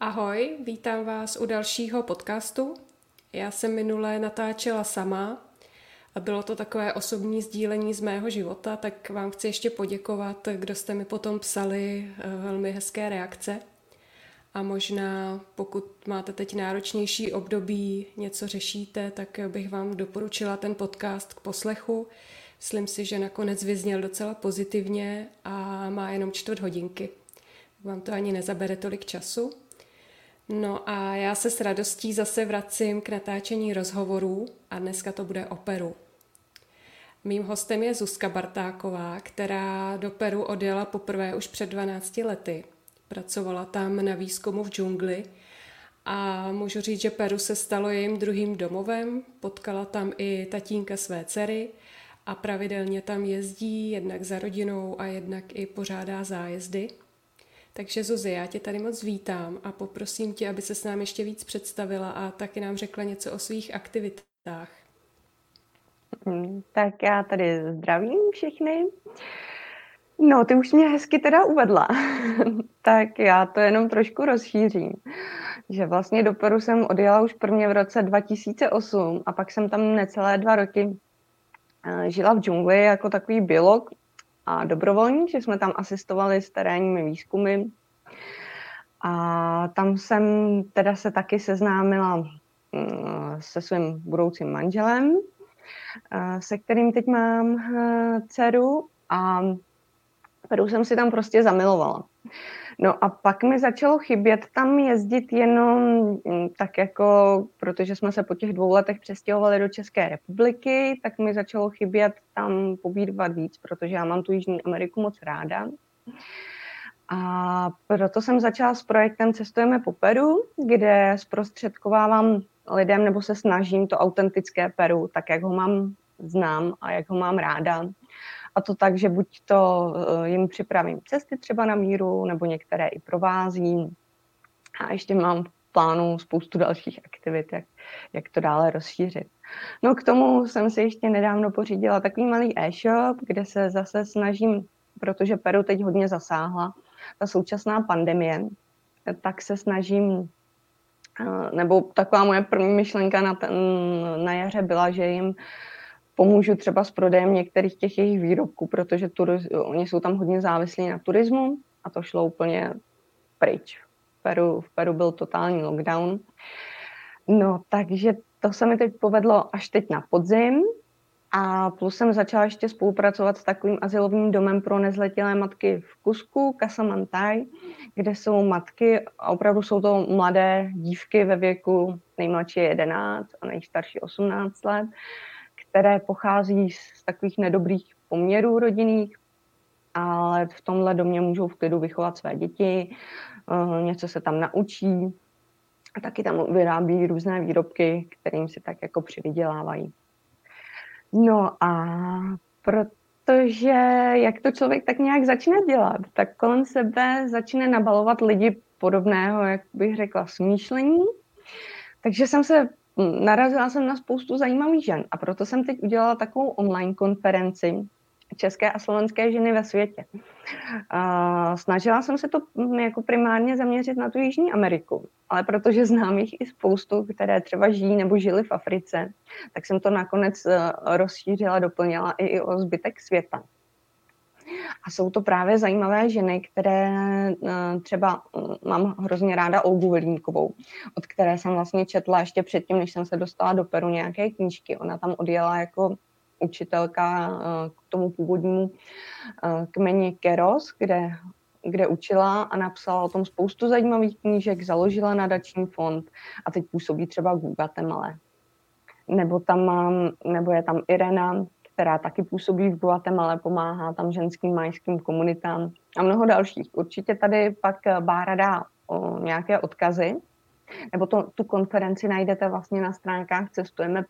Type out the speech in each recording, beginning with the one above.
Ahoj, vítám vás u dalšího podcastu. Já jsem minule natáčela sama a bylo to takové osobní sdílení z mého života, tak vám chci ještě poděkovat, kdo jste mi potom psali eh, velmi hezké reakce. A možná, pokud máte teď náročnější období, něco řešíte, tak bych vám doporučila ten podcast k poslechu. Myslím si, že nakonec vyzněl docela pozitivně a má jenom čtvrt hodinky. Vám to ani nezabere tolik času. No a já se s radostí zase vracím k natáčení rozhovorů a dneska to bude o Peru. Mým hostem je Zuzka Bartáková, která do Peru odjela poprvé už před 12 lety. Pracovala tam na výzkumu v džungli a můžu říct, že Peru se stalo jejím druhým domovem. Potkala tam i tatínka své dcery a pravidelně tam jezdí jednak za rodinou a jednak i pořádá zájezdy. Takže Zuzi, já tě tady moc vítám a poprosím tě, aby se s námi ještě víc představila a taky nám řekla něco o svých aktivitách. Tak já tady zdravím všechny. No, ty už mě hezky teda uvedla. tak já to jenom trošku rozšířím. Že vlastně do Peru jsem odjela už prvně v roce 2008 a pak jsem tam necelé dva roky eh, žila v džungli jako takový biolog a dobrovolník, že jsme tam asistovali s terénními výzkumy. A tam jsem teda se taky seznámila mm, se svým budoucím manželem, eh, se kterým teď mám eh, dceru a kterou jsem si tam prostě zamilovala. No a pak mi začalo chybět tam jezdit jenom mm, tak jako, protože jsme se po těch dvou letech přestěhovali do České republiky, tak mi začalo chybět tam pobývat víc, protože já mám tu Jižní Ameriku moc ráda. A proto jsem začala s projektem Cestujeme po Peru, kde zprostředkovávám lidem nebo se snažím to autentické Peru, tak jak ho mám znám a jak ho mám ráda, a to tak, že buď to eh, jim připravím cesty třeba na míru, nebo některé i provázím. A ještě mám v plánu spoustu dalších aktivit, jak, jak to dále rozšířit. No k tomu jsem si ještě nedávno pořídila takový malý e-shop, kde se zase snažím, protože Peru teď hodně zasáhla, ta současná pandemie, tak se snažím eh, nebo taková moje první myšlenka na, ten, na jaře byla, že jim pomůžu třeba s prodejem některých těch jejich výrobků, protože turiz, oni jsou tam hodně závislí na turismu a to šlo úplně pryč. V Peru, v Peru byl totální lockdown. No, takže to se mi teď povedlo až teď na podzim a plus jsem začala ještě spolupracovat s takovým asilovým domem pro nezletilé matky v Kusku, Casamantai, kde jsou matky, a opravdu jsou to mladé dívky ve věku nejmladší 11 a nejstarší 18 let, které pochází z takových nedobrých poměrů rodinných, ale v tomhle domě můžou v klidu vychovat své děti, eh, něco se tam naučí a taky tam vyrábí různé výrobky, kterým si tak jako přivydělávají. No a protože jak to člověk tak nějak začne dělat, tak kolem sebe začne nabalovat lidi podobného, jak bych řekla, smýšlení. Takže jsem se narazila jsem na spoustu zajímavých žen a proto jsem teď udělala takovou online konferenci České a slovenské ženy ve světě. A snažila jsem se to mm, jako primárně zaměřit na tu Jižní Ameriku, ale protože znám jich i spoustu, které třeba žijí nebo žili v Africe, tak jsem to nakonec eh, rozšířila, doplnila i o zbytek světa. A jsou to právě zajímavé ženy, které eh, třeba mm, mám hrozně ráda Olgu Vilínkovou, od které jsem vlastně četla ještě předtím, než jsem se dostala do Peru nějaké knížky. Ona tam odjela jako učitelka eh, k tomu původnímu eh, kmeni Keros, kde, kde učila a napsala o tom spoustu zajímavých knížek, založila nadační fond a teď působí třeba v Guatemala. Nebo tam mám, nebo je tam Irena, která taky působí v Guatemala, pomáhá tam ženským majským komunitám a mnoho dalších. Určitě tady pak Bára dá o nějaké odkazy, nebo to, tu konferenci najdete vlastně na stránkách cestujeme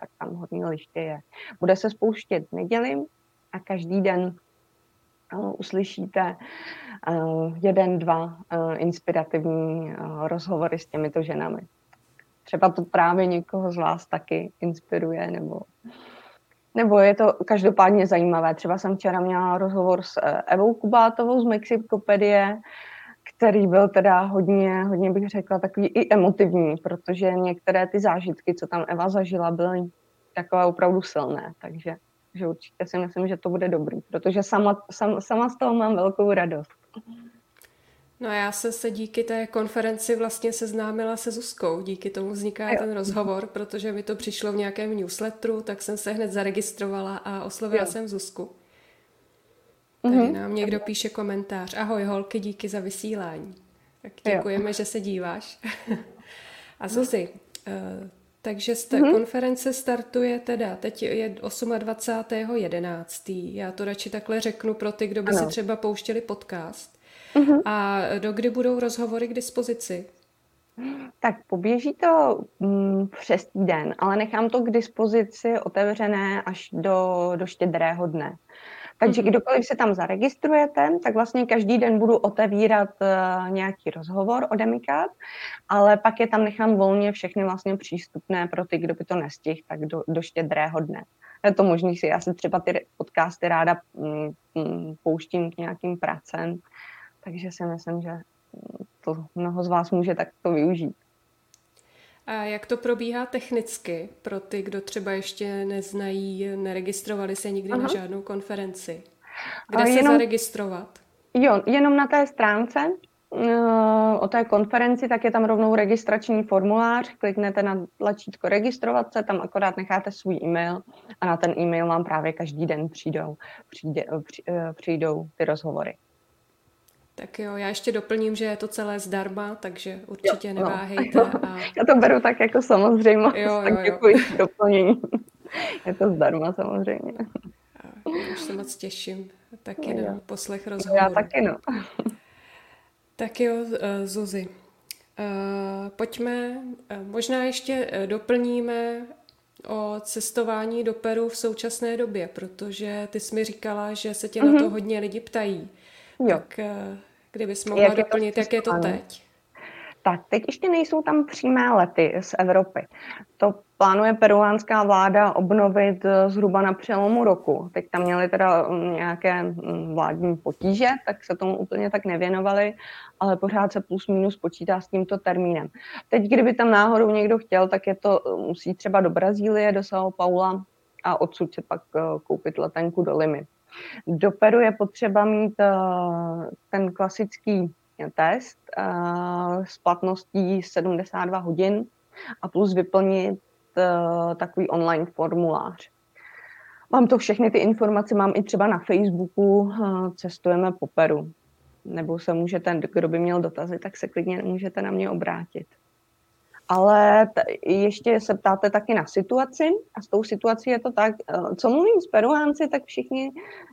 tak tam hodně liště je. Bude se spouštět neděli a každý den uh, uslyšíte uh, jeden, dva uh, inspirativní rozhovory s těmito ženami třeba to právě někoho z vás taky inspiruje, nebo, nebo je to každopádně zajímavé. Třeba jsem včera měla rozhovor s eh, Evou Kubátovou z Mexikopedie, který byl teda hodně, hodně bych řekla, takový i emotivní, protože některé ty zážitky, co tam Eva zažila, byly takové opravdu silné, takže že určitě si myslím, že to bude dobrý, protože sama, sam, sama z toho mám velkou radost. No já se, se díky té konferenci vlastně seznámila se Zuzkou, díky tomu vzniká jo. ten rozhovor, protože mi to přišlo v nějakém newsletteru, tak jsem se hned zaregistrovala a oslovila jo. jsem Zuzku. Tady mm-hmm. nám někdo píše komentář. Ahoj holky, díky za vysílání. Tak děkujeme, jo. že se díváš. a Zuzi, uh, takže sta- mm-hmm. konference startuje teda, teď je 28.11. Já to radši takhle řeknu pro ty, kdo by ano. si třeba pouštěli podcast. Mm-hmm. A do kdy budou rozhovory k dispozici? Tak poběží to mm, přes týden, ale nechám to k dispozici otevřené až do, do štědrého dne. Takže mm-hmm. kdokoliv se tam zaregistrujete, tak vlastně každý den budu otevírat uh, nějaký rozhovor o Demikat, ale pak je tam nechám volně všechny vlastně přístupné pro ty, kdo by to nestihl, tak do, do štědrého dne. Je to možný si, já si třeba ty podcasty ráda mm, mm, pouštím k nějakým pracem, takže si myslím, že to mnoho z vás může takto využít. A jak to probíhá technicky pro ty, kdo třeba ještě neznají, neregistrovali se nikdy Aha. na žádnou konferenci? Kde a se jenom, zaregistrovat? Jo, jenom na té stránce uh, o té konferenci, tak je tam rovnou registrační formulář, kliknete na tlačítko registrovat se, tam akorát necháte svůj e-mail a na ten e-mail vám právě každý den přijdou, přijde, při, uh, přijdou ty rozhovory. Tak jo, já ještě doplním, že je to celé zdarma, takže určitě jo, no. neváhejte. A... Já to beru tak jako samozřejmě, jo, tak jo, děkuji jo. doplnění. Je to zdarma samozřejmě. Já už se moc těším. Taky no, na poslech rozhovoru. Já taky no. Tak jo, eh, Zuzi. Uh, pojďme, uh, možná ještě doplníme o cestování do Peru v současné době, protože ty jsi mi říkala, že se tě mm-hmm. na to mhm. hodně lidi ptají. Jo. Tak Kdybys mohla jak doplnit, jak je to teď? Tak, teď ještě nejsou tam přímé lety z Evropy. To plánuje peruánská vláda obnovit eh, zhruba na přelomu roku. Teď tam měli teda mm, nějaké mm, vládní potíže, tak se tomu úplně tak nevěnovali, ale pořád se plus minus počítá s tímto termínem. Teď, kdyby tam náhodou někdo chtěl, tak je to, eh, musí třeba do Brazílie, do São Paula a odsud se pak eh, koupit letenku do Limy. Do Peru je potřeba mít uh, ten klasický test uh, s platností 72 hodin a plus vyplnit uh, takový online formulář. Mám to všechny ty informace, mám i třeba na Facebooku, cestujeme po Peru. Nebo se můžete, kdo by měl dotazy, tak se klidně můžete na mě obrátit ale t- ještě se ptáte taky na situaci a s tou situací je to tak, eh, co mluvím s Peruánci, tak všichni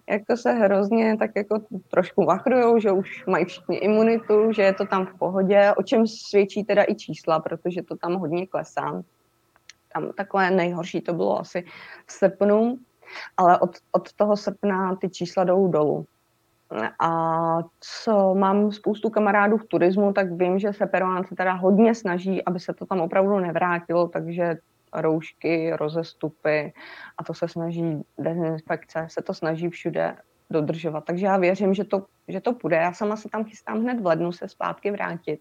jako se hrozně tak jako trošku vachrujou, že už mají všichni imunitu, že je to tam v pohodě, o čem svědčí teda i čísla, protože to tam hodně klesá. Tam takové nejhorší to bylo asi v srpnu, ale od, od toho srpna ty čísla jdou dolů. A co mám spoustu kamarádů v turismu, tak vím, že se Peruánci teda hodně snaží, aby se to tam opravdu nevrátilo, takže roušky, rozestupy a to se snaží, dezinfekce, se to snaží všude dodržovat. Takže já věřím, že to, že to půjde. Já sama se tam chystám hned v lednu se zpátky vrátit.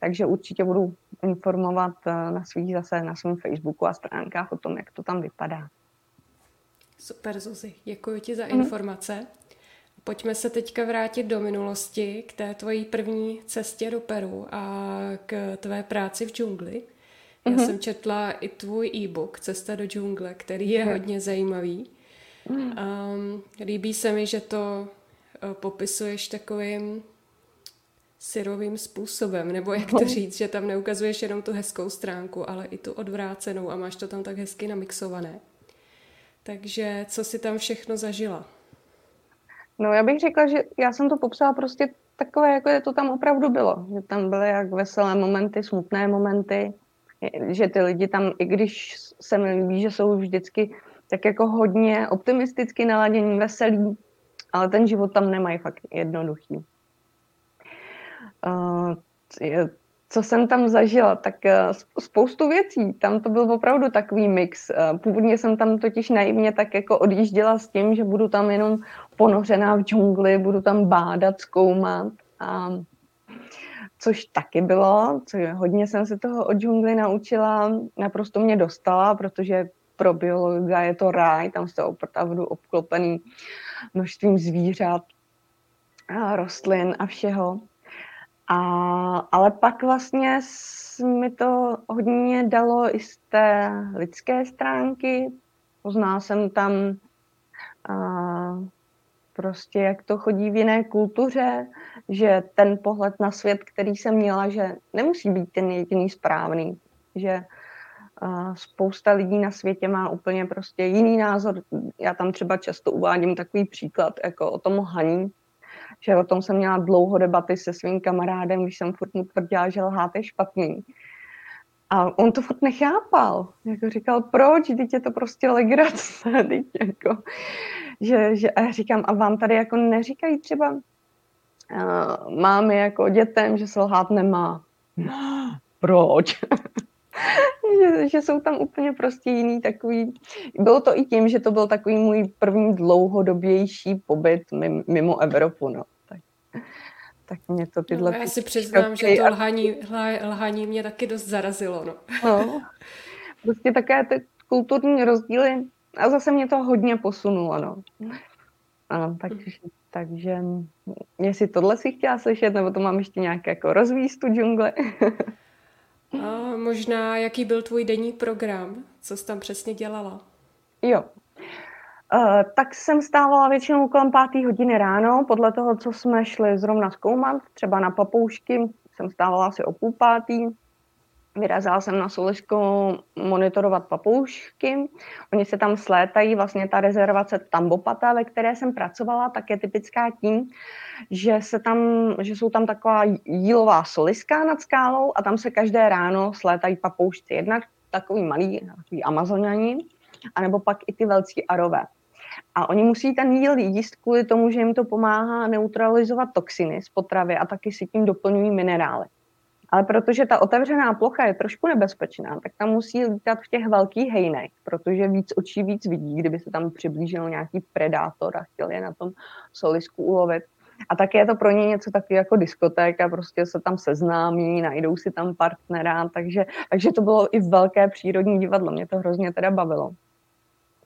Takže určitě budu informovat eh, na svých zase na svém Facebooku a stránkách o tom, jak to tam vypadá. Super, Zuzi. Děkuji ti za informace. Pojďme se teďka vrátit do minulosti, k té tvojí první cestě do Peru a k tvé práci v džungli. Já mm-hmm. jsem četla i tvůj e-book Cesta do džungle, který je hodně zajímavý. Um, líbí se mi, že to uh, popisuješ takovým syrovým způsobem, nebo jak to říct, že tam neukazuješ jenom tu hezkou stránku, ale i tu odvrácenou a máš to tam tak hezky namixované. Takže co si tam všechno zažila? No já bych řekla, že já jsem to popsala prostě takové, jako je to tam opravdu bylo. Že tam byly jak veselé momenty, smutné momenty, že ty lidi tam, i když se mi líbí, že jsou vždycky tak jako hodně optimisticky naladění, veselí, ale ten život tam nemají fakt jednoduchý. Uh, co jsem tam zažila, tak uh, spoustu věcí. Tam to byl opravdu takový mix. Uh, původně jsem tam totiž naivně tak jako odjížděla s tím, že budu tam jenom ponořená v džungli, budu tam bádat, zkoumat. A což taky bylo, co hodně jsem se toho o džungli naučila, naprosto mě dostala, protože pro biologa je to ráj, tam jste opravdu obklopený množstvím zvířat, a rostlin a všeho. A, ale pak vlastně mi to hodně dalo i z té lidské stránky. Poznala jsem tam a, prostě, jak to chodí v jiné kultuře, že ten pohled na svět, který jsem měla, že nemusí být ten jediný správný, že spousta lidí na světě má úplně prostě jiný názor. Já tam třeba často uvádím takový příklad, jako o tom haní, že o tom jsem měla dlouho debaty se svým kamarádem, když jsem furt mu tvrdila, že lhát je špatný. A on to furt nechápal. Jako říkal, proč, teď je to prostě legrace, teď jako, že, že, a já říkám, a vám tady jako neříkají třeba uh, mámy jako dětem, že se lhát nemá. Proč? že, že jsou tam úplně prostě jiný takový. Bylo to i tím, že to byl takový můj první dlouhodobější pobyt mimo Evropu. No. Tak, mě to tyhle... No, já si přiznám, že to lhaní, lhaní mě taky dost zarazilo. No. no prostě také ty kulturní rozdíly a zase mě to hodně posunulo. No. A, takže, takže jestli tohle si chtěla slyšet, nebo to mám ještě nějak jako rozvíst tu džungle. A možná, jaký byl tvůj denní program? Co jsi tam přesně dělala? Jo. Uh, tak jsem stávala většinou kolem páté hodiny ráno, podle toho, co jsme šli zrovna zkoumat, třeba na papoušky, jsem stávala asi o půl pátý, Vyrazila jsem na Solisko monitorovat papoušky. Oni se tam slétají, vlastně ta rezervace Tambopata, ve které jsem pracovala, tak je typická tím, že, se tam, že jsou tam taková jílová soliska nad skálou a tam se každé ráno slétají papoušci. Jednak takový malý, takový amazoniani, anebo pak i ty velcí arové. A oni musí ten jíl jíst kvůli tomu, že jim to pomáhá neutralizovat toxiny z potravy a taky si tím doplňují minerály. Ale protože ta otevřená plocha je trošku nebezpečná, tak tam musí lítat v těch velkých hejnech, protože víc očí víc vidí, kdyby se tam přiblížil nějaký predátor a chtěl je na tom solisku ulovit. A také je to pro ně něco takového jako diskotéka, prostě se tam seznámí, najdou si tam partnera, takže, takže to bylo i velké přírodní divadlo, mě to hrozně teda bavilo.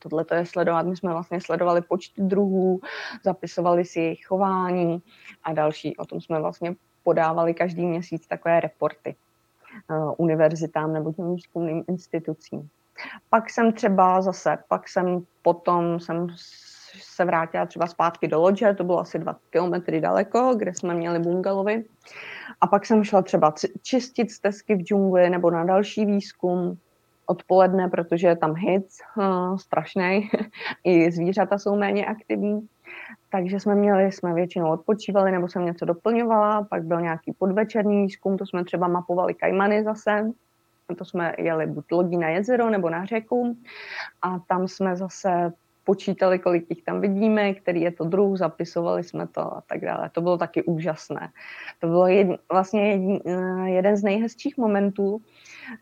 Tohle to je sledovat, my jsme vlastně sledovali počty druhů, zapisovali si jejich chování a další. O tom jsme vlastně podávali každý měsíc takové reporty uh, univerzitám nebo těm výzkumným institucím. Pak jsem třeba zase, pak jsem potom jsem se vrátila třeba zpátky do Lodže, to bylo asi dva kilometry daleko, kde jsme měli bungalovy. A pak jsem šla třeba čistit stezky v džungli nebo na další výzkum odpoledne, protože je tam hit uh, strašný, i zvířata jsou méně aktivní. Takže jsme měli, jsme většinou odpočívali nebo jsem něco doplňovala, pak byl nějaký podvečerní výzkum, to jsme třeba mapovali kajmany zase, to jsme jeli buď lodí na jezero nebo na řeku. A tam jsme zase počítali, kolik jich tam vidíme, který je to druh, zapisovali jsme to a tak dále. To bylo taky úžasné. To bylo jed, vlastně jed, eh, jeden z nejhezčích momentů,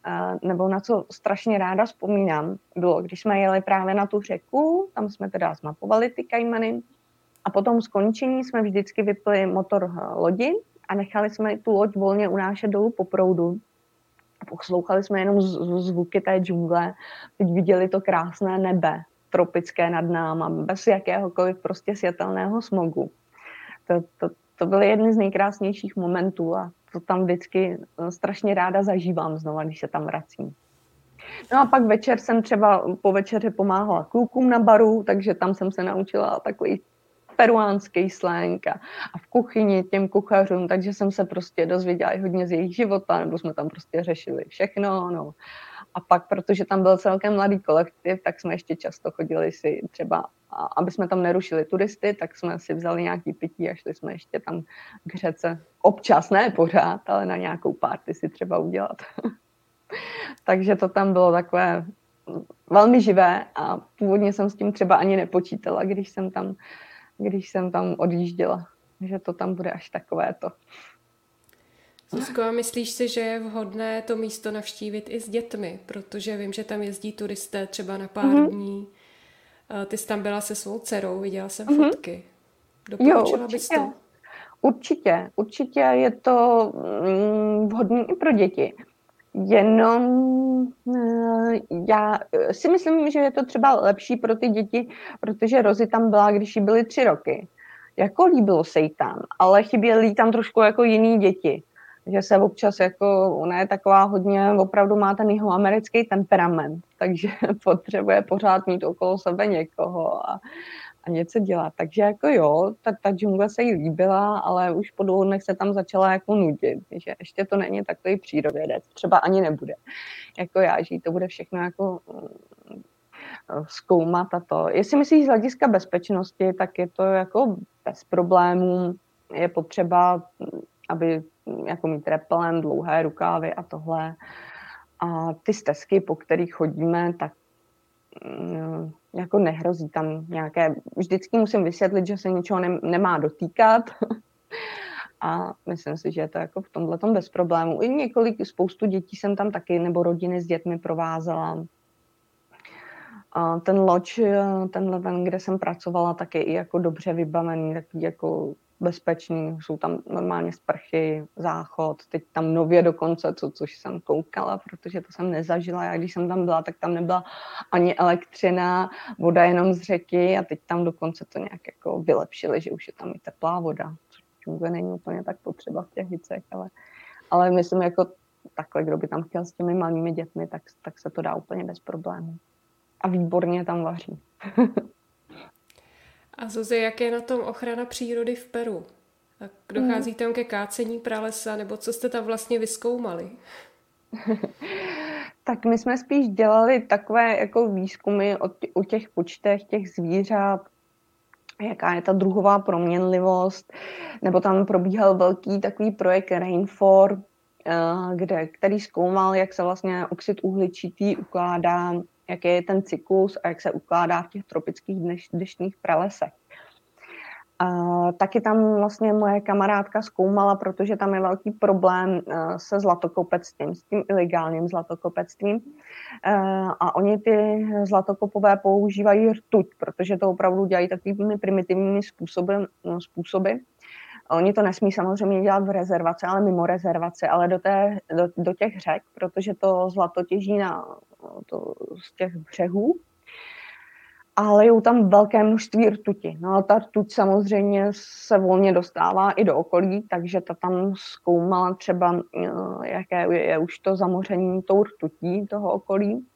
eh, nebo na co strašně ráda vzpomínám, bylo, když jsme jeli právě na tu řeku, tam jsme teda zmapovali ty kajmany a potom skončení jsme vždycky vypli motor eh, lodi a nechali jsme tu loď volně unášet dolů po proudu. Poslouchali jsme jenom zvuky té džungle. Teď viděli to krásné nebe, tropické nad náma, bez jakéhokoliv prostě světelného smogu. To, to, to byly jedny z nejkrásnějších momentů a to tam vždycky eh, strašně ráda zažívám znova, když se tam vracím. No a pak večer jsem třeba po večeři pomáhala klukům na baru, takže tam jsem se naučila takový peruánský slang a, a v kuchyni těm kuchařům, takže jsem se prostě dozvěděla i hodně z jejich života, nebo jsme tam prostě řešili všechno, no. A pak, protože tam byl celkem mladý kolektiv, tak jsme ještě často chodili si třeba, aby jsme tam nerušili turisty, tak jsme si vzali nějaký pití a šli jsme ještě tam k řece. Občas, ne pořád, ale na nějakou párty si třeba udělat. Takže to tam bylo takové velmi živé a původně jsem s tím třeba ani nepočítala, když jsem tam když jsem tam odjížděla, že to tam bude až takové to. Zuzko, a myslíš si, že je vhodné to místo navštívit i s dětmi? Protože vím, že tam jezdí turisté třeba na pár mm-hmm. dní. Ty jsi tam byla se svou dcerou, viděla jsem mm-hmm. fotky. Doporučila jo, bys to? Určitě, určitě je to mm, vhodné i pro děti. Jenom eh, já si myslím, že je to třeba lepší pro ty děti, protože Rozy tam byla, když jí byly tři roky. Jako líbilo se jí tam, ale chyběly tam trošku jako jiný děti. Že se občas jako, ona je taková hodně, opravdu má ten jeho americký temperament, takže potřebuje pořád mít okolo sebe někoho a, a něco dělat. Takže jako jo, ta, ta džungle se jí líbila, ale už po dvou dnech se tam začala jako nudit, že ještě to není takový přírodovědec, třeba ani nebude. Jako já, že to bude všechno jako mm, zkoumat a to. Jestli myslíš z hlediska bezpečnosti, tak je to jako bez problémů. Je potřeba, aby jako mít repelent, dlouhé rukávy a tohle. A ty stezky, po kterých chodíme, tak mm, jako nehrozí tam nějaké, vždycky musím vysvětlit, že se ničeho ne, nemá dotýkat a myslím si, že je to jako v tomhle tom bez problémů. I několik, spoustu dětí jsem tam taky, nebo rodiny s dětmi provázela. A ten loď, ten leven, kde jsem pracovala, tak je i jako dobře vybavený, takový jako bezpečný, jsou tam normálně sprchy, záchod, teď tam nově dokonce, co, což jsem koukala, protože to jsem nezažila, já když jsem tam byla, tak tam nebyla ani elektřina, voda jenom z řeky a teď tam dokonce to nějak jako vylepšili, že už je tam i teplá voda, což vůbec není úplně tak potřeba v těch hicech, ale, ale myslím jako takhle, kdo by tam chtěl s těmi malými dětmi, tak, tak se to dá úplně bez problémů. A výborně tam vaří. A Zuzi, jak je na tom ochrana přírody v Peru? Tak dochází tam ke kácení pralesa, nebo co jste tam vlastně vyskoumali? tak my jsme spíš dělali takové jako výzkumy o, těch počtech těch zvířat, jaká je ta druhová proměnlivost, nebo tam probíhal velký takový projekt Rainfor, eh, kde, který zkoumal, jak se vlastně oxid uhličitý ukládá jaký je ten cyklus a jak se ukládá v těch tropických dneš, deštných pralesech. A taky tam vlastně moje kamarádka zkoumala, protože tam je velký problém eh, se zlatokopectvím, s tím ilegálním zlatokopectvím. Eh, a oni ty zlatokopové používají rtuť, protože to opravdu dělají takovými primitivními způsoby, no, způsoby. Oni to nesmí samozřejmě dělat v rezervaci, ale mimo rezervaci, ale do, té, do, do těch řek, protože to zlato těží na, to, z těch břehů. Ale jsou tam velké množství rtuti. No a ta rtuť samozřejmě se volně dostává i do okolí, takže ta tam zkoumala třeba, eh, jaké je už to zamoření tou rtutí toho okolí.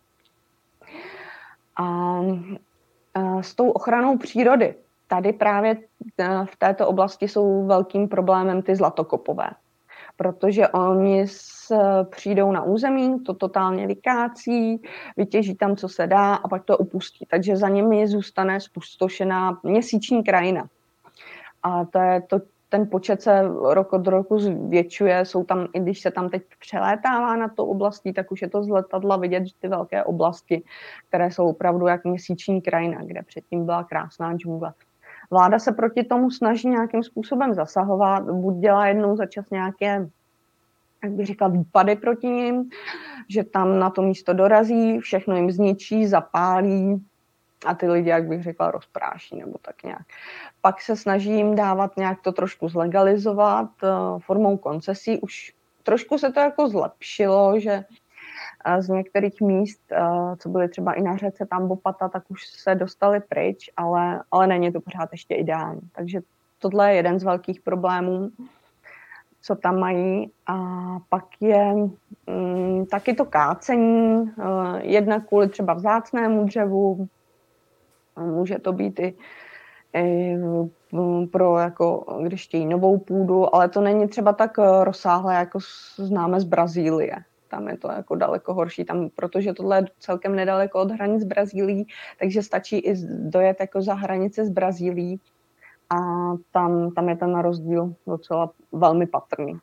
A eh, s tou ochranou přírody tady právě eh, v této oblasti jsou velkým problémem ty zlatokopové, protože oni s, přijdou na území, to totálně vykácí, vytěží tam, co se dá a pak to opustí. Takže za nimi zůstane spustošená měsíční krajina. A to je to, ten počet se rok od roku zvětšuje, jsou tam, i když se tam teď přelétává na to oblastí, tak už je to z letadla vidět, že ty velké oblasti, které jsou opravdu jak měsíční krajina, kde předtím byla krásná džungle. Vláda se proti tomu snaží nějakým způsobem zasahovat, buď dělá jednou za čas nějaké, jak bych říkal, výpady proti ním, že tam na to místo dorazí, všechno jim zničí, zapálí a ty lidi, jak bych řekla, rozpráší nebo tak nějak. Pak se snaží jim dávat nějak to trošku zlegalizovat uh, formou koncesí. Už trošku se to jako zlepšilo, že z některých míst, co byly třeba i na řece Tambopata, tak už se dostali pryč, ale, ale není to pořád ještě ideální. Takže tohle je jeden z velkých problémů, co tam mají. A pak je mm, taky to kácení, jedna kvůli třeba vzácnému dřevu, může to být i, pro jako, když chtějí novou půdu, ale to není třeba tak rozsáhlé, jako známe z Brazílie tam je to jako daleko horší, tam, protože tohle je celkem nedaleko od hranic Brazílií, takže stačí i dojet jako za hranice z Brazílií a tam, tam je ten rozdíl docela velmi patrný.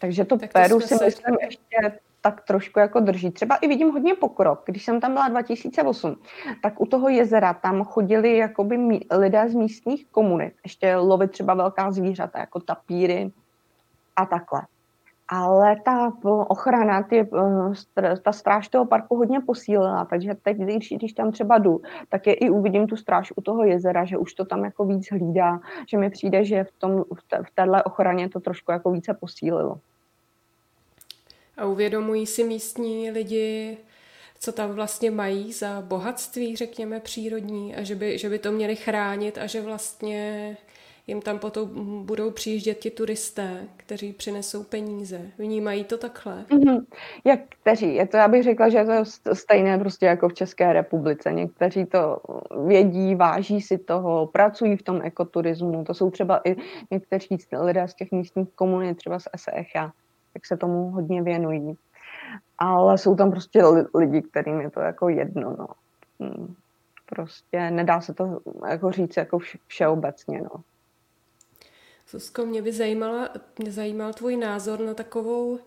Takže to tak to Peru si myslím ještě tak trošku jako drží. Třeba i vidím hodně pokrok. Když jsem tam byla 2008, tak u toho jezera tam chodili jakoby lidé z místních komunit, ještě lovit třeba velká zvířata, jako tapíry a takhle. Ale ta ochrana, ty, ta stráž toho parku hodně posílila, takže teď, když, když tam třeba jdu, tak je i uvidím tu stráž u toho jezera, že už to tam jako víc hlídá, že mi přijde, že v, tom, v, v téhle ochraně to trošku jako více posílilo. A uvědomují si místní lidi, co tam vlastně mají za bohatství, řekněme, přírodní a že by, že by to měli chránit a že vlastně jim tam potom budou přijíždět ti turisté, kteří přinesou peníze. Vnímají to takhle? Mm-hmm. Jak kteří? Je to, já bych řekla, že je to stejné prostě jako v České republice. Někteří to vědí, váží si toho, pracují v tom ekoturismu. To jsou třeba i někteří lidé z těch místních komunit, třeba z SECHA, jak se tomu hodně věnují. Ale jsou tam prostě lidi, kterým je to jako jedno. No. Hmm. Prostě nedá se to jako říct jako všeobecně. No. Susko, mě by zajímala, mě zajímal tvůj názor na takovou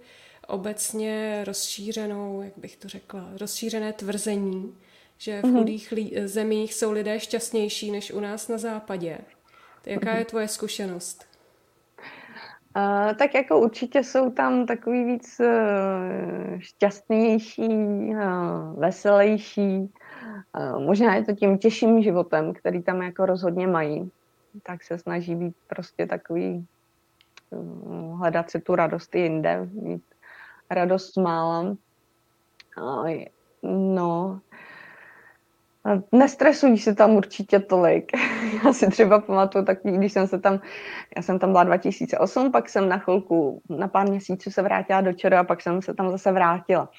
obecně rozšířenou, jak bych to řekla, rozšířené tvrzení, že v mm-hmm. chudých li- zemích jsou lidé šťastnější než u nás na západě. Jaká mm-hmm. je tvoje zkušenost? Uh, tak jako určitě jsou tam takový víc uh, šťastnější, uh, veselější. Uh, možná je to tím těžším životem, který tam jako rozhodně mají tak se snaží být prostě takový, mm, hledat si tu radost i jinde, mít radost s málem. No, Nestresují se tam určitě tolik. Já si třeba pamatuju takový, když jsem se tam, já jsem tam byla 2008, pak jsem na chvilku, na pár měsíců se vrátila do Čeru a pak jsem se tam zase vrátila.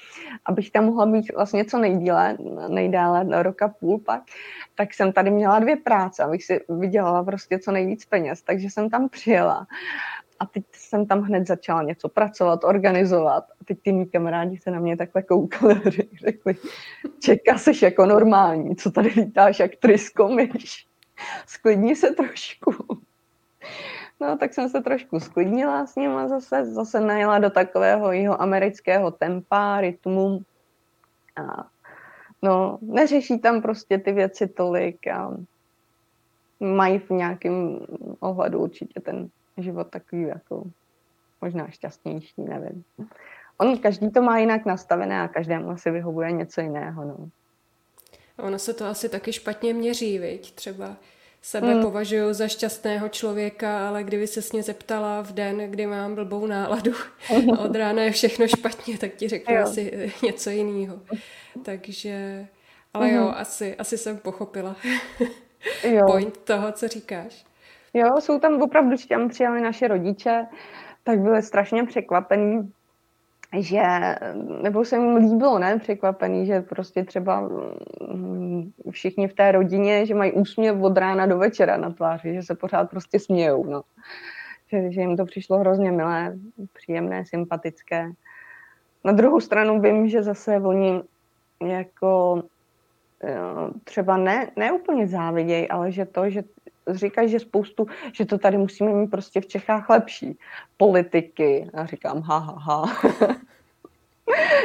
Abych tam mohla být vlastně co nejdíle, nejdále, roka půl pak, tak jsem tady měla dvě práce, abych si vydělala prostě co nejvíc peněz, takže jsem tam přijela a teď jsem tam hned začala něco pracovat, organizovat. A teď ty mý kamarádi se na mě takhle koukali a řekli, čeká seš jako normální, co tady lítáš jak tryskomyš. Sklidni se trošku. No, tak jsem se trošku sklidnila s ním a zase, zase najela do takového jeho amerického tempa, rytmu. A no, neřeší tam prostě ty věci tolik a mají v nějakém ohledu určitě ten život takový jako možná šťastnější, nevím. On každý to má jinak nastavené a každému asi vyhovuje něco jiného. No. Ono se to asi taky špatně měří, viď? Třeba sebe hmm. považuji za šťastného člověka, ale kdyby se s mě zeptala v den, kdy mám blbou náladu a od rána je všechno špatně, tak ti řeknu jo. asi něco jiného. Takže, ale jo, mhm. asi, asi jsem pochopila jo. point toho, co říkáš. Jo, jsou tam opravdu, když tam přijali naše rodiče, tak byli strašně překvapení, že, nebo se jim líbilo, ne, překvapený, že prostě třeba mm, všichni v té rodině, že mají úsměv od rána do večera na tváři, že se pořád prostě smějou, no. Že, že jim to přišlo hrozně milé, příjemné, sympatické. Na druhou stranu vím, že zase oni jako třeba ne, ne úplně záviděj, ale že to, že říkají, že spoustu, že to tady musíme mít prostě v Čechách lepší. Politiky. A říkám, ha, ha, ha.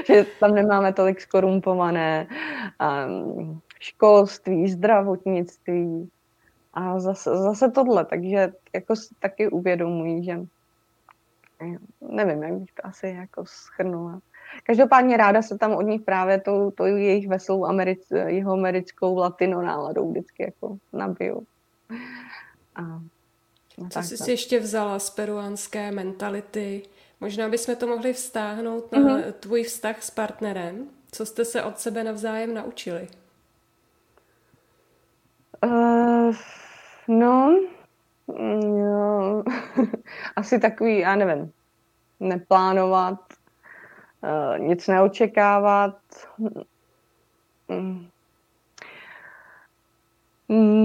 že tam nemáme tolik skorumpované um, školství, zdravotnictví a zase, zase tohle, takže jako si taky uvědomují, že nevím, jak bych to asi jako schrnula. Každopádně ráda se tam od nich právě tou, tou jejich veselou americ, jeho americkou latino náladou vždycky jako nabiju. A, no Co tak, jsi tak. si ještě vzala z peruánské mentality? Možná bychom to mohli vztáhnout na mm-hmm. tvůj vztah s partnerem. Co jste se od sebe navzájem naučili? Uh, no, jo, asi takový, já nevím, neplánovat, uh, nic neočekávat, Mm,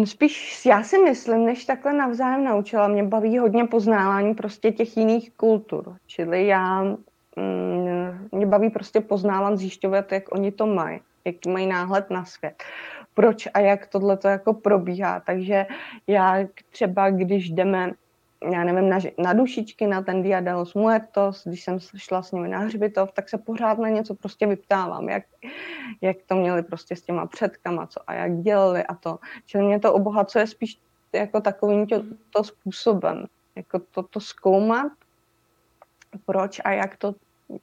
spíš já si myslím, než takhle navzájem naučila, mě baví hodně poznávání prostě těch jiných kultur. Čili já, mm, mě baví prostě poznávat, zjišťovat, jak oni to mají, jaký mají náhled na svět. Proč a jak tohle to jako probíhá. Takže já třeba, když jdeme já nevím, na, na dušičky, na ten Dia de los Muertos, když jsem šla s nimi na hřbitov, tak se pořád na něco prostě vyptávám, jak, jak to měli prostě s těma předkama, co a jak dělali a to. Čili mě to obohacuje spíš jako takovým tě, to způsobem, jako to, to zkoumat proč a jak to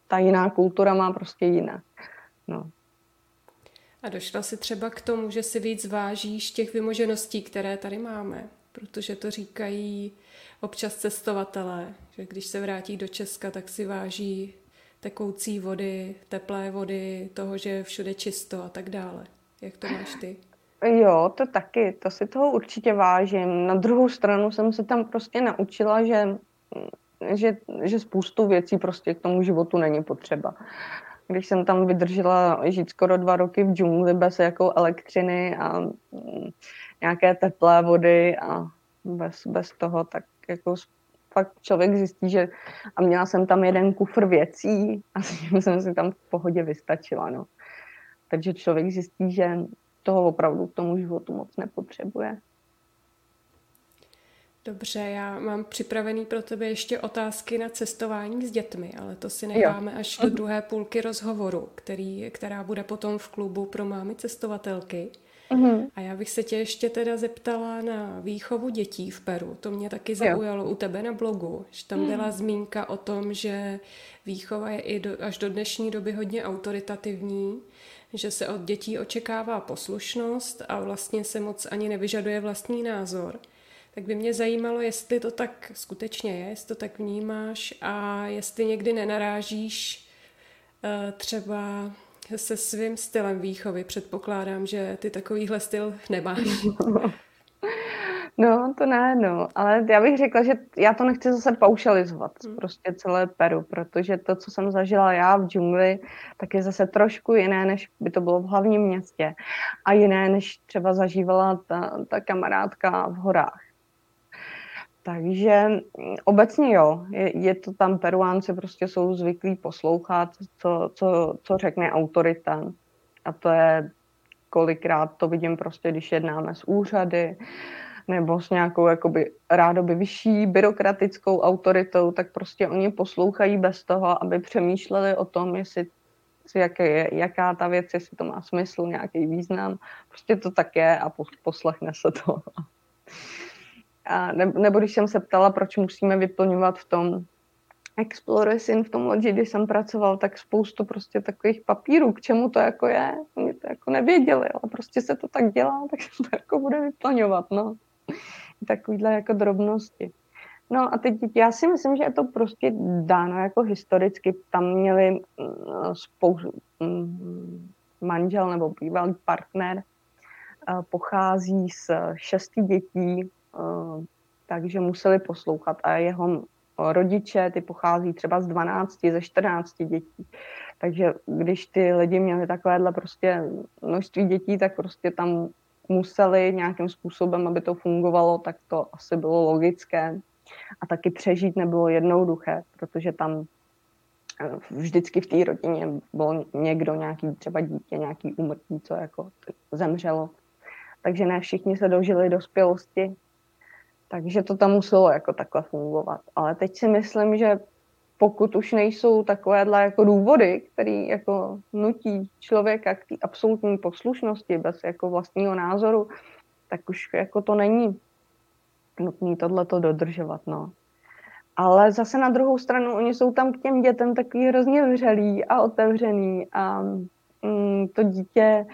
ta jiná kultura má prostě jinak. No. A došla si třeba k tomu, že si víc vážíš těch vymožeností, které tady máme, protože to říkají občas cestovatelé, že když se vrátí do Česka, tak si váží tekoucí vody, teplé vody, toho, že je všude čisto a tak dále. Jak to máš ty? Jo, to taky, to si toho určitě vážím. Na druhou stranu jsem se tam prostě naučila, že, že, že spoustu věcí prostě k tomu životu není potřeba. Když jsem tam vydržela žít skoro dva roky v džungli bez jako elektřiny a nějaké teplé vody a bez, bez toho, tak jako fakt člověk zjistí, že a měla jsem tam jeden kufr věcí a s tím jsem si tam v pohodě vystačila, no. Takže člověk zjistí, že toho opravdu k tomu životu moc nepotřebuje. Dobře, já mám připravený pro tebe ještě otázky na cestování s dětmi, ale to si necháme jo. až do druhé půlky rozhovoru, který, která bude potom v klubu pro mámy cestovatelky. Uh-huh. A já bych se tě ještě teda zeptala na výchovu dětí v Peru. To mě taky zaujalo jo. u tebe na blogu, že tam byla uh-huh. zmínka o tom, že výchova je i do, až do dnešní doby hodně autoritativní, že se od dětí očekává poslušnost a vlastně se moc ani nevyžaduje vlastní názor. Tak by mě zajímalo, jestli to tak skutečně je, jestli to tak vnímáš a jestli někdy nenarážíš uh, třeba se svým stylem výchovy. Předpokládám, že ty takovýhle styl nemáš. No, to ne, no. Ale já bych řekla, že já to nechci zase paušalizovat, hmm. prostě celé Peru, protože to, co jsem zažila já v džungli, tak je zase trošku jiné, než by to bylo v hlavním městě. A jiné, než třeba zažívala ta, ta kamarádka v horách. Takže mm, obecně jo, je, je to tam, Peruánci prostě jsou zvyklí poslouchat, co, co, co řekne autorita. A to je, kolikrát to vidím prostě, když jednáme s úřady, nebo s nějakou jakoby rádoby vyšší byrokratickou autoritou, tak prostě oni poslouchají bez toho, aby přemýšleli o tom, jestli jaké je, jaká ta věc, jestli to má smysl, nějaký význam. Prostě to tak je a poslechne se to. A ne, nebo když jsem se ptala, proč musíme vyplňovat v tom Exploresin, v tom lodi, kdy jsem pracoval, tak spoustu prostě takových papírů, k čemu to jako je. Oni to jako nevěděli, ale prostě se to tak dělá, tak se to jako bude vyplňovat, no. Takovýhle jako drobnosti. No a teď já si myslím, že je to prostě dáno jako historicky. Tam měli mm, spoustu mm, manžel nebo bývalý partner pochází z šesti dětí, takže museli poslouchat a jeho rodiče, ty pochází třeba z 12, ze 14 dětí. Takže když ty lidi měli takovéhle prostě množství dětí, tak prostě tam museli nějakým způsobem, aby to fungovalo, tak to asi bylo logické. A taky přežít nebylo jednoduché, protože tam eh, vždycky v té rodině byl někdo, nějaký třeba dítě, nějaký umrtí, co jako zemřelo. Takže ne všichni se dožili dospělosti, takže to tam muselo jako takhle fungovat. Ale teď si myslím, že pokud už nejsou takovéhle jako důvody, které jako nutí člověka k té absolutní poslušnosti bez jako vlastního názoru, tak už jako to není nutný tohleto dodržovat, no. Ale zase na druhou stranu, oni jsou tam k těm dětem takový hrozně vřelý a otevřený a mm, to dítě,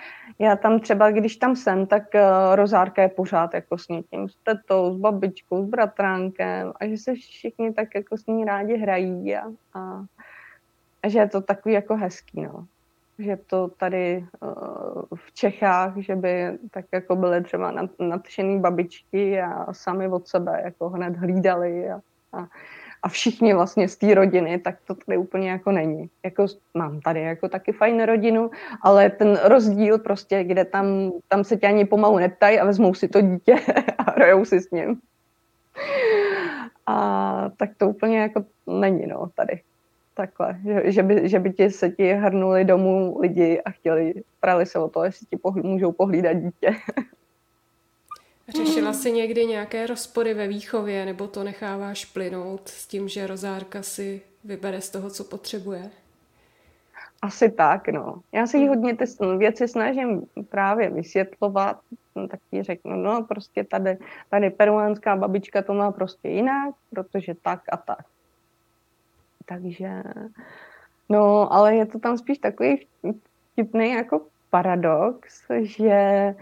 já tam třeba, když tam jsem, tak uh, rozárka je pořád jako s někým, s tetou, s babičkou, s bratránkem a že se všichni tak jako s ní rádi hrají a, a, a že je to takový jako hezký, no. Že to tady uh, v Čechách, že by tak jako byly třeba nadšený babičky a sami od sebe jako hned hlídali a, a a všichni vlastně z té rodiny, tak to tady úplně jako není. Jako mám tady jako taky fajn rodinu, ale ten rozdíl prostě, kde tam, tam se tě ani pomalu neptají a vezmou si to dítě a hrajou si s ním. A tak to úplně jako není, no, tady. Takhle, že, že, by, že by ti se ti hrnuli domů lidi a chtěli, prali se o to, jestli ti pohlí, můžou pohlídat dítě. Řešila jsi někdy nějaké rozpory ve výchově, nebo to necháváš plynout s tím, že rozárka si vybere z toho, co potřebuje? Asi tak, no. Já si hodně ty věci snažím právě vysvětlovat, no, tak ti řeknu, no prostě tady, tady peruánská babička to má prostě jinak, protože tak a tak. Takže, no, ale je to tam spíš takový vtipný jako paradox, že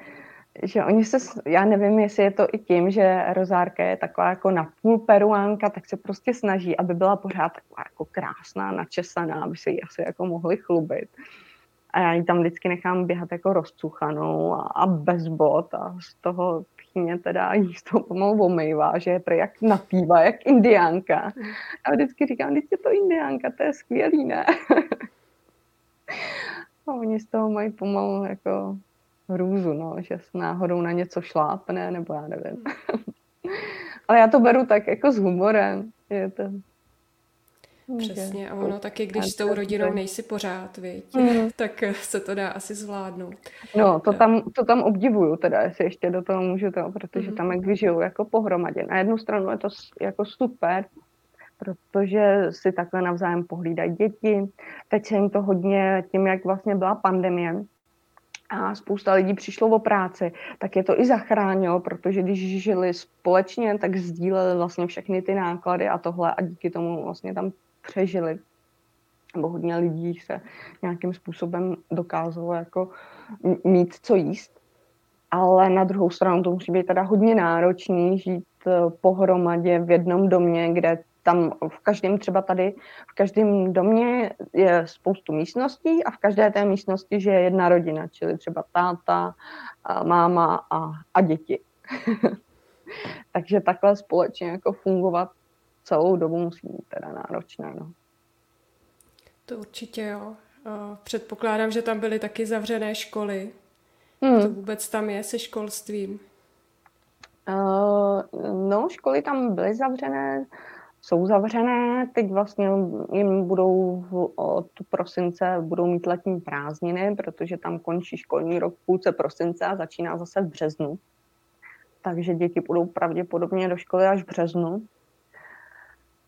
že oni se, já nevím, jestli je to i tím, že Rozárka je taková jako napůl peruánka, tak se prostě snaží, aby byla pořád taková jako krásná, načesaná, aby se jí asi jako mohli chlubit. A já ji tam vždycky nechám běhat jako rozcuchanou a, a bez bot a z toho tchyně teda jí z toho pomalu omejvá, že je jak napívá, jak indiánka. A vždycky říkám, teď je to indiánka, to je skvělý, ne? a oni z toho mají pomalu jako hrůzu, no, že s náhodou na něco šlápne, nebo já nevím. Ale já to beru tak jako s humorem. Je to, Přesně, a ono taky, když s tou rodinou nejsi pořád, viď, mm. tak se to dá asi zvládnout. No, to tam, to tam obdivuju teda, jestli ještě do toho můžu to, protože mm. tam jak vyžijou jako pohromadě. Na jednu stranu je to jako super, protože si takhle navzájem pohlídají děti. Teď se jim to hodně, tím jak vlastně byla pandemie, a spousta lidí přišlo o práci, tak je to i zachránilo, protože když žili společně, tak sdíleli vlastně všechny ty náklady a tohle a díky tomu vlastně tam přežili. Nebo hodně lidí se nějakým způsobem dokázalo jako mít co jíst. Ale na druhou stranu to musí být teda hodně náročný žít eh, pohromadě v jednom domě, kde tam v každém třeba tady, v každém domě je spoustu místností a v každé té místnosti žije jedna rodina, čili třeba táta, a máma a, a děti. Takže takhle společně jako fungovat celou dobu musí být teda náročné. No. To určitě jo. Předpokládám, že tam byly taky zavřené školy. Hmm. To vůbec tam je se školstvím? Uh, no, školy tam byly zavřené jsou zavřené, teď vlastně jim budou od prosince budou mít letní prázdniny, protože tam končí školní rok v půlce prosince a začíná zase v březnu. Takže děti budou pravděpodobně do školy až v březnu.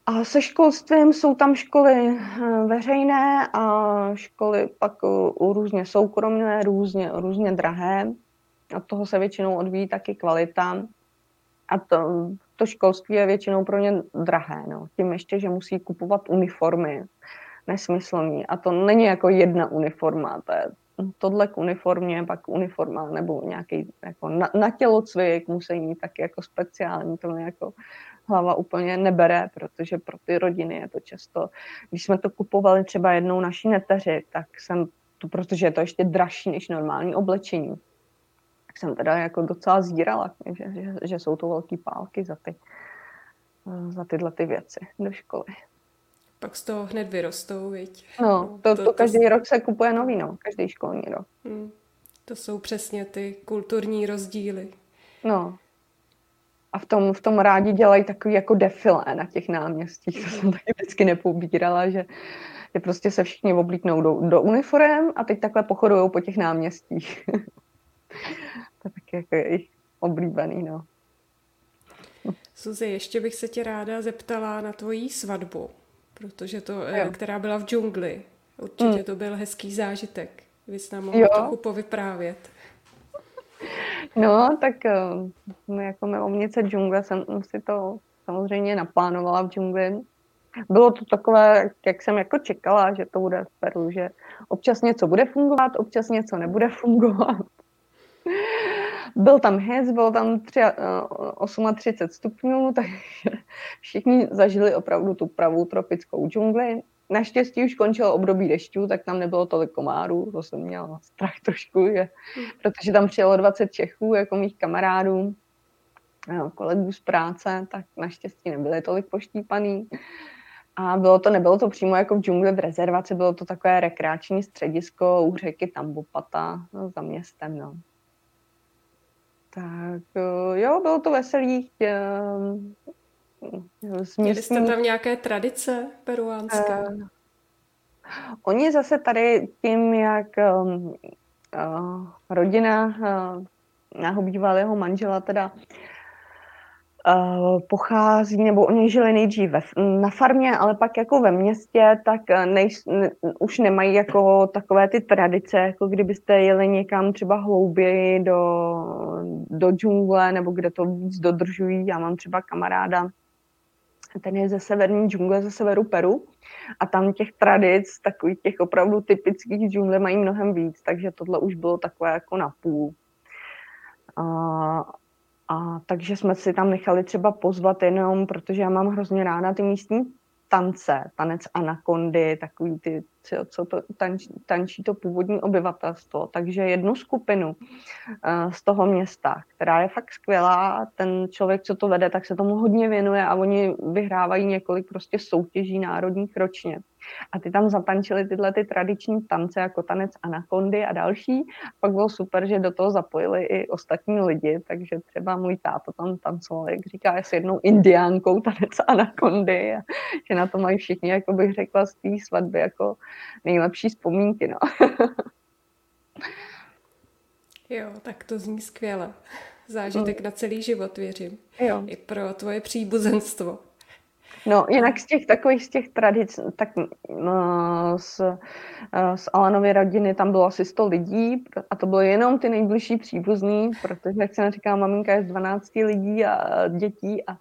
A se školstvím jsou tam školy eh, veřejné a školy pak různě soukromé, různě, různě drahé. A toho se většinou odvíjí taky kvalita. A to, to školství je většinou pro ně drahé. No. Tím ještě, že musí kupovat uniformy nesmyslný. A to není jako jedna uniforma, to je tohle k uniformě, pak uniforma nebo nějaký jako na, na tělocvik musí mít taky jako speciální, to jako hlava úplně nebere, protože pro ty rodiny je to často, když jsme to kupovali třeba jednou naší neteři, tak jsem to, protože je to ještě dražší než normální oblečení, tak jsem teda jako docela zírala, že, že, že jsou to velký pálky za, ty, za tyhle ty věci do školy. Pak z toho hned vyrostou, viď? No, no to, to, to každý to... rok se kupuje nový, no, každý školní rok. Hmm. To jsou přesně ty kulturní rozdíly. No. A v tom, v tom rádi dělají takový jako defilé na těch náměstích. To jsem taky vždycky nepobírala, že, že prostě se všichni oblíknou do, do uniform a teď takhle pochodují po těch náměstích. jako jejich oblíbený, no. Suzy, ještě bych se tě ráda zeptala na tvoji svatbu, protože to, eh, jo. která byla v džungli. Určitě mm. to byl hezký zážitek. Vy jsi nám mohla trochu povyprávět. No, tak no, jako milovnice džungle jsem si to samozřejmě naplánovala v džungli. Bylo to takové, jak jsem jako čekala, že to bude v Peru, že občas něco bude fungovat, občas něco nebude fungovat. Byl tam hez, bylo tam 3, 38 stupňů, takže všichni zažili opravdu tu pravou tropickou džungli. Naštěstí už končilo období dešťů, tak tam nebylo tolik komárů, to jsem měla strach trošku, že, protože tam přijelo 20 Čechů jako mých kamarádů, kolegů z práce, tak naštěstí nebyly tolik poštípaný. A bylo to, nebylo to přímo jako v džungli v rezervaci, bylo to takové rekreační středisko u řeky Tambopata no, za městem. No. Tak eh, jo, bylo to veselý. Měli jste tam nějaké tradice peruánské? Uh, oni zase tady tím, jak uh, rodina uh, mého bývalého manžela teda uh, pochází, nebo oni žili nejdříve na farmě, ale pak jako ve městě, tak eh, nej, ne, už nemají jako takové ty tradice, jako kdybyste jeli někam třeba hlouběji do, do džungle, nebo kde to víc dodržují. Já mám třeba kamaráda ten je ze severní džungle, ze severu Peru a tam těch tradic, takových těch opravdu typických džungle mají mnohem víc, takže tohle už bylo takové jako na půl. A, a takže jsme si tam nechali třeba pozvat jenom, protože já mám hrozně ráda ty místní tance, tanec anakondy, takový ty, co, co to tančí, tančí to původní obyvatelstvo. Takže jednu skupinu uh, z toho města, která je fakt skvělá, ten člověk, co to vede, tak se tomu hodně věnuje a oni vyhrávají několik prostě soutěží národních ročně a ty tam zatančili tyhle ty tradiční tance, jako tanec anakondy a další. Pak bylo super, že do toho zapojili i ostatní lidi, takže třeba můj táto tam tancoval, jak říká, s jednou indiánkou tanec anakondy a že na to mají všichni, jako bych řekla, z té svatby jako nejlepší vzpomínky. No. jo, tak to zní skvěle. Zážitek mm. na celý život, věřím. Jo. I pro tvoje příbuzenstvo. No, jinak z těch takových z těch tradic, tak no, z, z Alanovy rodiny tam bylo asi 100 lidí a to bylo jenom ty nejbližší příbuzní, protože, jak jsem říkala, maminka je z 12 lidí a dětí a,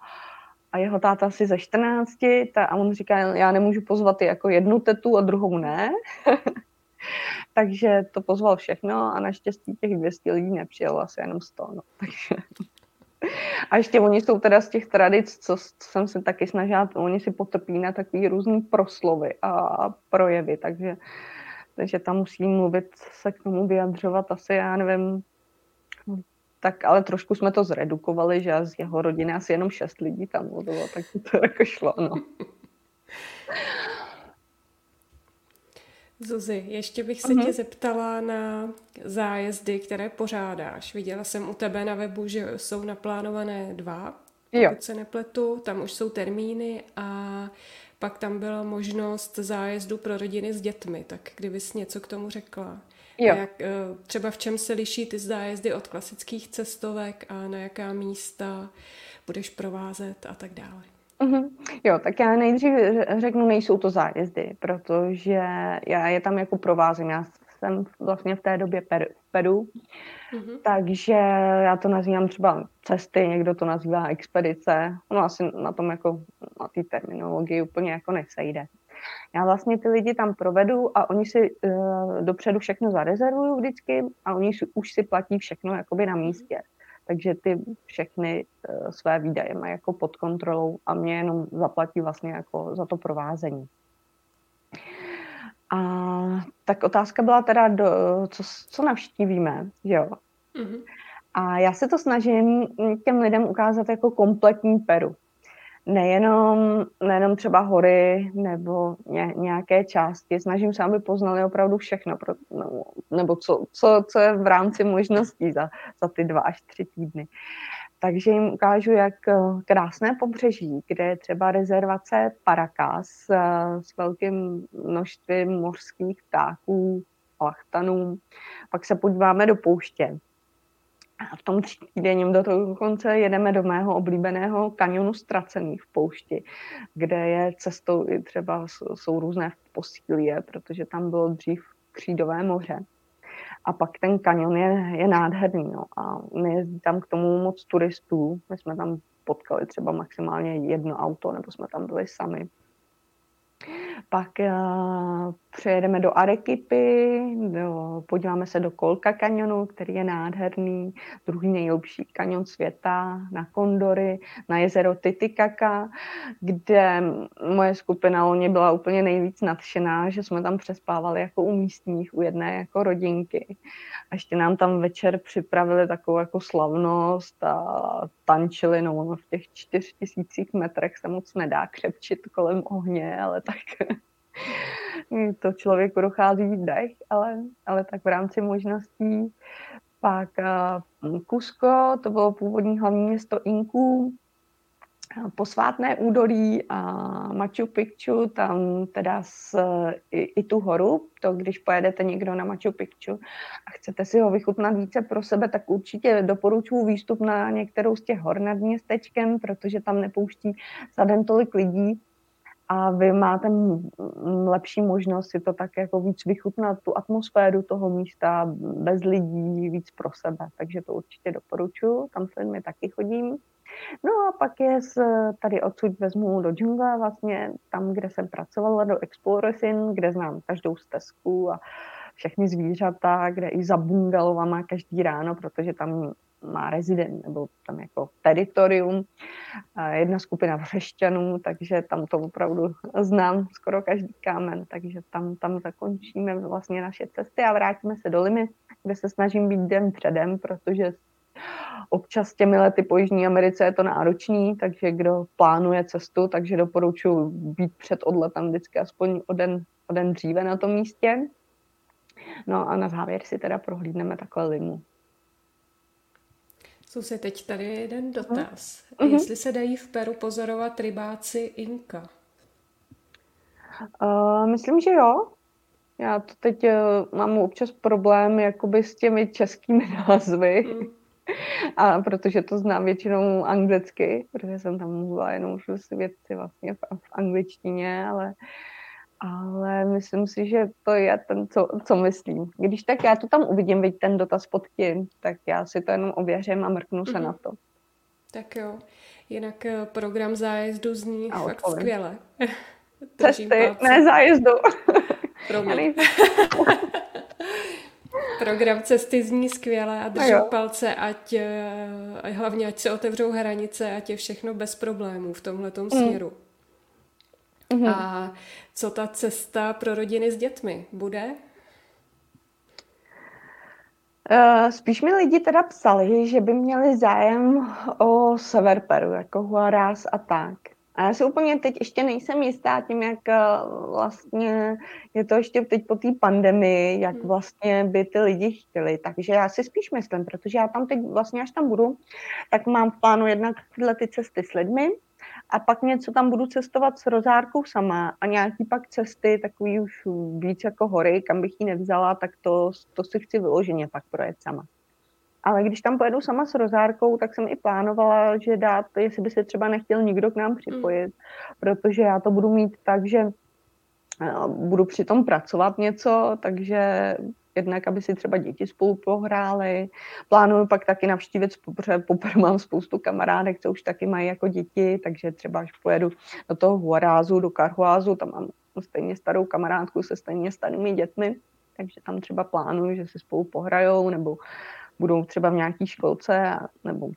a jeho táta asi ze 14 ta, a on říká, já nemůžu pozvat jako jednu tetu a druhou ne. takže to pozval všechno a naštěstí těch 200 lidí nepřijelo asi jenom 100. No. Takže a ještě oni jsou teda z těch tradic, co jsem se taky snažila, oni si potrpí na takový různý proslovy a projevy, takže, takže tam musí mluvit, se k tomu vyjadřovat asi, já nevím, tak ale trošku jsme to zredukovali, že z jeho rodiny asi jenom šest lidí tam mluvilo, tak to jako šlo, no. Zuzi, ještě bych se uh-huh. tě zeptala na zájezdy, které pořádáš. Viděla jsem u tebe na webu, že jsou naplánované dva, pokud jo. se nepletu. Tam už jsou termíny a pak tam byla možnost zájezdu pro rodiny s dětmi. Tak kdybys něco k tomu řekla. Jo. Jak, eh, třeba v čem se liší ty zájezdy od klasických cestovek a na jaká místa budeš provázet a tak dále. Mm-hmm. Jo, tak já nejdřív řeknu, nejsou to zájezdy, protože já je tam jako provázím. Já jsem vlastně v té době per, Peru, mm-hmm. takže já to nazývám třeba cesty, někdo to nazývá expedice. No asi na tom jako na té terminologii úplně jako nesejde. Já vlastně ty lidi tam provedu a oni si uh, dopředu všechno zarezervují vždycky a oni si, už si platí všechno jakoby na místě takže ty všechny uh, své výdaje mají jako pod kontrolou a mě jenom zaplatí vlastně jako za to provázení. A tak otázka byla teda, do, co, co navštívíme, jo. Mm-hmm. A já se to snažím těm lidem ukázat jako kompletní Peru nejenom, nejenom třeba hory nebo ně, nějaké části. Snažím se, aby poznali opravdu všechno, pro, no, nebo co, co, co je v rámci možností za, za ty dva až tři týdny. Takže jim ukážu, jak eh, krásné pobřeží, kde je třeba rezervace Paracas eh, s velkým množstvím mořských ptáků, lachtanů. Pak se podíváme do pouště, a v tom třídenním do toho konce jedeme do mého oblíbeného kanionu Ztracený v poušti, kde je cestou i třeba jsou různé posílie, protože tam bylo dřív křídové moře. A pak ten kanion je, je nádherný. No. A nejezdí tam k tomu moc turistů. My jsme tam potkali třeba maximálně jedno auto, nebo jsme tam byli sami. Pak uh, přejedeme do Arequipy, do, podíváme se do Kolka kanionu, který je nádherný, druhý nejlepší kanion světa, na Kondory, na jezero Titicaca, kde moje skupina o ně byla úplně nejvíc nadšená, že jsme tam přespávali jako u místních, u jedné jako rodinky. A ještě nám tam večer připravili takovou jako slavnost a tančili, no v těch čtyř tisících metrech se moc nedá křepčit kolem ohně, ale tak to člověku dochází dech, ale, ale tak v rámci možností. Pak uh, Cusco, to bylo původní hlavní město Inků, posvátné údolí a Machu Picchu, tam teda s, i, i tu horu, to když pojedete někdo na Machu Picchu a chcete si ho vychutnat více pro sebe, tak určitě doporučuji výstup na některou z těch hor nad městečkem, protože tam nepouští za den tolik lidí a vy máte lepší možnost si to tak jako víc vychutnat, tu atmosféru toho místa, bez lidí, víc pro sebe. Takže to určitě doporučuji, tam se mi taky chodím. No a pak je z, tady odsud vezmu do džungle, vlastně tam, kde jsem pracovala, do Exploresin, kde znám každou stezku a všechny zvířata, kde i za bungalovama každý ráno, protože tam má rezident nebo tam jako teritorium, jedna skupina vřešťanů, takže tam to opravdu znám skoro každý kámen, takže tam, tam zakončíme vlastně naše cesty a vrátíme se do Limy, kde se snažím být den předem, protože občas těmi lety po Jižní Americe je to náročný, takže kdo plánuje cestu, takže doporučuji být před odletem vždycky aspoň o den, o den dříve na tom místě. No a na závěr si teda prohlídneme takhle limu. Se teď tady je jeden dotaz. Mm-hmm. Jestli se dají v Peru pozorovat rybáci Inka? Uh, myslím, že jo. Já to teď uh, mám občas problém jakoby s těmi českými názvy. Mm. A protože to znám většinou anglicky, protože jsem tam mluvila jenom už si věci vlastně v, v angličtině, ale uh, ale myslím si, že to je ten, co, co myslím. Když tak já to tam uvidím, vidím ten dotaz pod tím, tak já si to jenom ověřím a mrknu se mm-hmm. na to. Tak jo. Jinak eh, program zájezdu zní a fakt odpovím. skvěle. Cesty, ne zájezdu. Program cesty zní skvěle a držím palce, ať uh, hlavně ať se otevřou hranice, ať je všechno bez problémů v tomhle mm. směru. Mm-hmm. A co ta cesta pro rodiny s dětmi bude? Uh, spíš mi lidi teda psali, že by měli zájem o sever Peru, jako Huaraz a tak. A já si úplně teď ještě nejsem jistá tím, jak eh, vlastně je to ještě teď po té pandemii, jak hmm. vlastně by ty lidi chtěli. Takže já si spíš myslím, protože já tam teď vlastně až tam budu, tak mám v plánu jednak tyhle ty cesty s lidmi, a pak něco tam budu cestovat s rozárkou sama a nějaký pak cesty, takový už víc jako hory, kam bych ji nevzala, tak to, to si chci vyloženě pak projet sama. Ale když tam pojedu sama s rozárkou, tak jsem i plánovala, že dát, jestli by se třeba nechtěl nikdo k nám připojit, mm. protože já to budu mít tak, že eh, budu přitom pracovat něco, takže jednak, aby si třeba děti spolu pohrály. Plánuju pak taky navštívit, protože poprvé mám spoustu kamarádek, co už taky mají jako děti, takže třeba až pojedu do toho Huarázu, do Karhuázu, tam mám stejně starou kamarádku se stejně starými dětmi, takže tam třeba plánuju, že si spolu pohrajou, nebo budou třeba v nějaký školce, nebo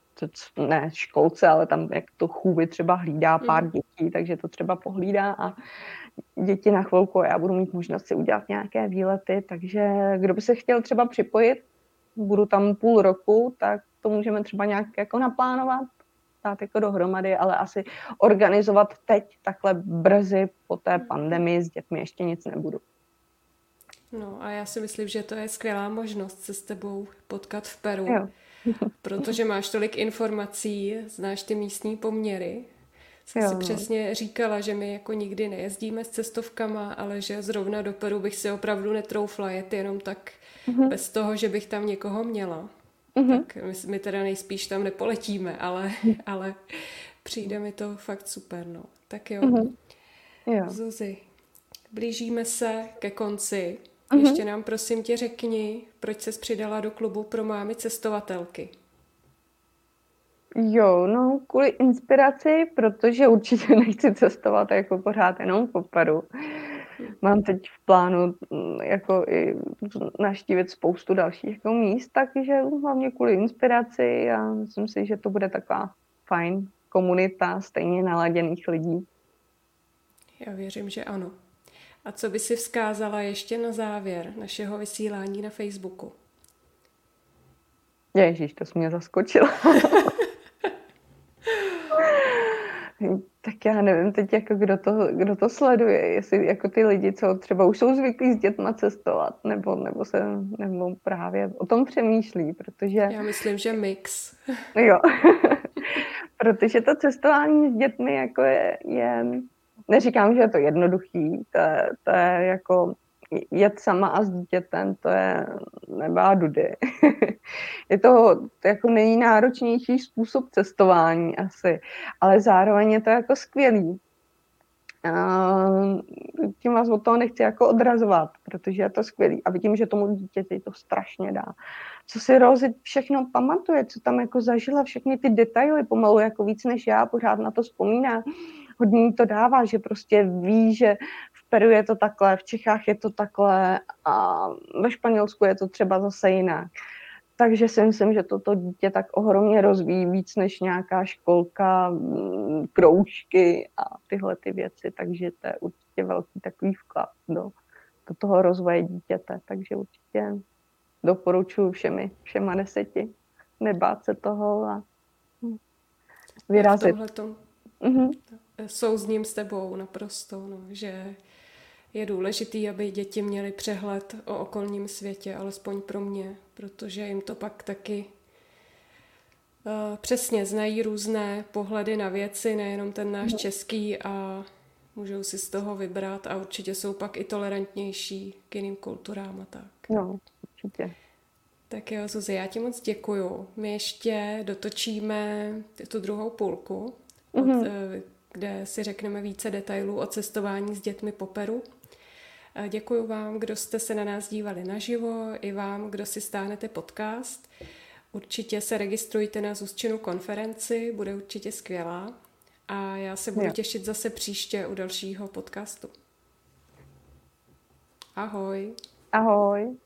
ne školce, ale tam jak to chůvy třeba hlídá pár mm. dětí, takže to třeba pohlídá a děti na chvilku a já budu mít možnost si udělat nějaké výlety, takže kdo by se chtěl třeba připojit, budu tam půl roku, tak to můžeme třeba nějak jako naplánovat, dát jako dohromady, ale asi organizovat teď takhle brzy po té pandemii s dětmi ještě nic nebudu. No a já si myslím, že to je skvělá možnost se s tebou potkat v Peru, jo. protože máš tolik informací, znáš ty místní poměry, jsem jo. si přesně říkala, že my jako nikdy nejezdíme s cestovkama, ale že zrovna do Peru bych si opravdu netroufla jet jenom tak mm-hmm. bez toho, že bych tam někoho měla. Mm-hmm. Tak my, my teda nejspíš tam nepoletíme, ale, ale přijde mi to fakt super, no. Tak jo. Mm-hmm. jo. Zuzi, blížíme se ke konci. Mm-hmm. Ještě nám prosím tě řekni, proč ses přidala do klubu pro mámy cestovatelky. Jo, no kvůli inspiraci, protože určitě nechci cestovat jako pořád jenom po Peru. Mám teď v plánu mm, jako i naštívit spoustu dalších jako míst, takže hlavně kvůli inspiraci a myslím si, že to bude taková fajn komunita stejně naladěných lidí. Já věřím, že ano. A co by si vzkázala ještě na závěr našeho vysílání na Facebooku? Ježíš, to jsi mě zaskočila. tak já nevím teď, jako kdo, to, kdo to sleduje, jestli jako ty lidi, co třeba už jsou zvyklí s dětma cestovat, nebo, nebo se nebo právě o tom přemýšlí, protože... Já myslím, že mix. jo, protože to cestování s dětmi jako je, je neříkám, že je to jednoduchý, to to je jako jet sama a s dítětem, to je nebá dudy. je to, jako nejnáročnější způsob cestování asi, ale zároveň je to jako skvělý. tím vás od toho nechci jako odrazovat, protože je to skvělý a vidím, že tomu dítěti to strašně dá. Co si Rozy všechno pamatuje, co tam jako zažila, všechny ty detaily, pomalu jako víc než já, pořád na to vzpomíná. Hodně to dává, že prostě ví, že Peru je to takhle, v Čechách je to takhle a ve Španělsku je to třeba zase jinak. Takže si myslím, že toto dítě tak ohromně rozvíjí víc než nějaká školka, mm, kroužky a tyhle ty věci. Takže to je určitě velký takový vklad do, do toho rozvoje dítěte. Takže určitě doporučuji všemi, všema deseti nebát se toho a vyrazit. Mm-hmm. Souzním s tebou naprosto, no, že je důležitý, aby děti měly přehled o okolním světě, alespoň pro mě, protože jim to pak taky uh, přesně znají různé pohledy na věci, nejenom ten náš no. český a můžou si z toho vybrat a určitě jsou pak i tolerantnější k jiným kulturám a tak. No, určitě. Tak jo, Zuzi, já ti moc děkuju. My ještě dotočíme tu druhou půlku, mm-hmm. od, eh, kde si řekneme více detailů o cestování s dětmi po Peru. Děkuji vám, kdo jste se na nás dívali naživo, i vám, kdo si stáhnete podcast. Určitě se registrujte na Zuzčinu konferenci, bude určitě skvělá. A já se budu těšit zase příště u dalšího podcastu. Ahoj. Ahoj.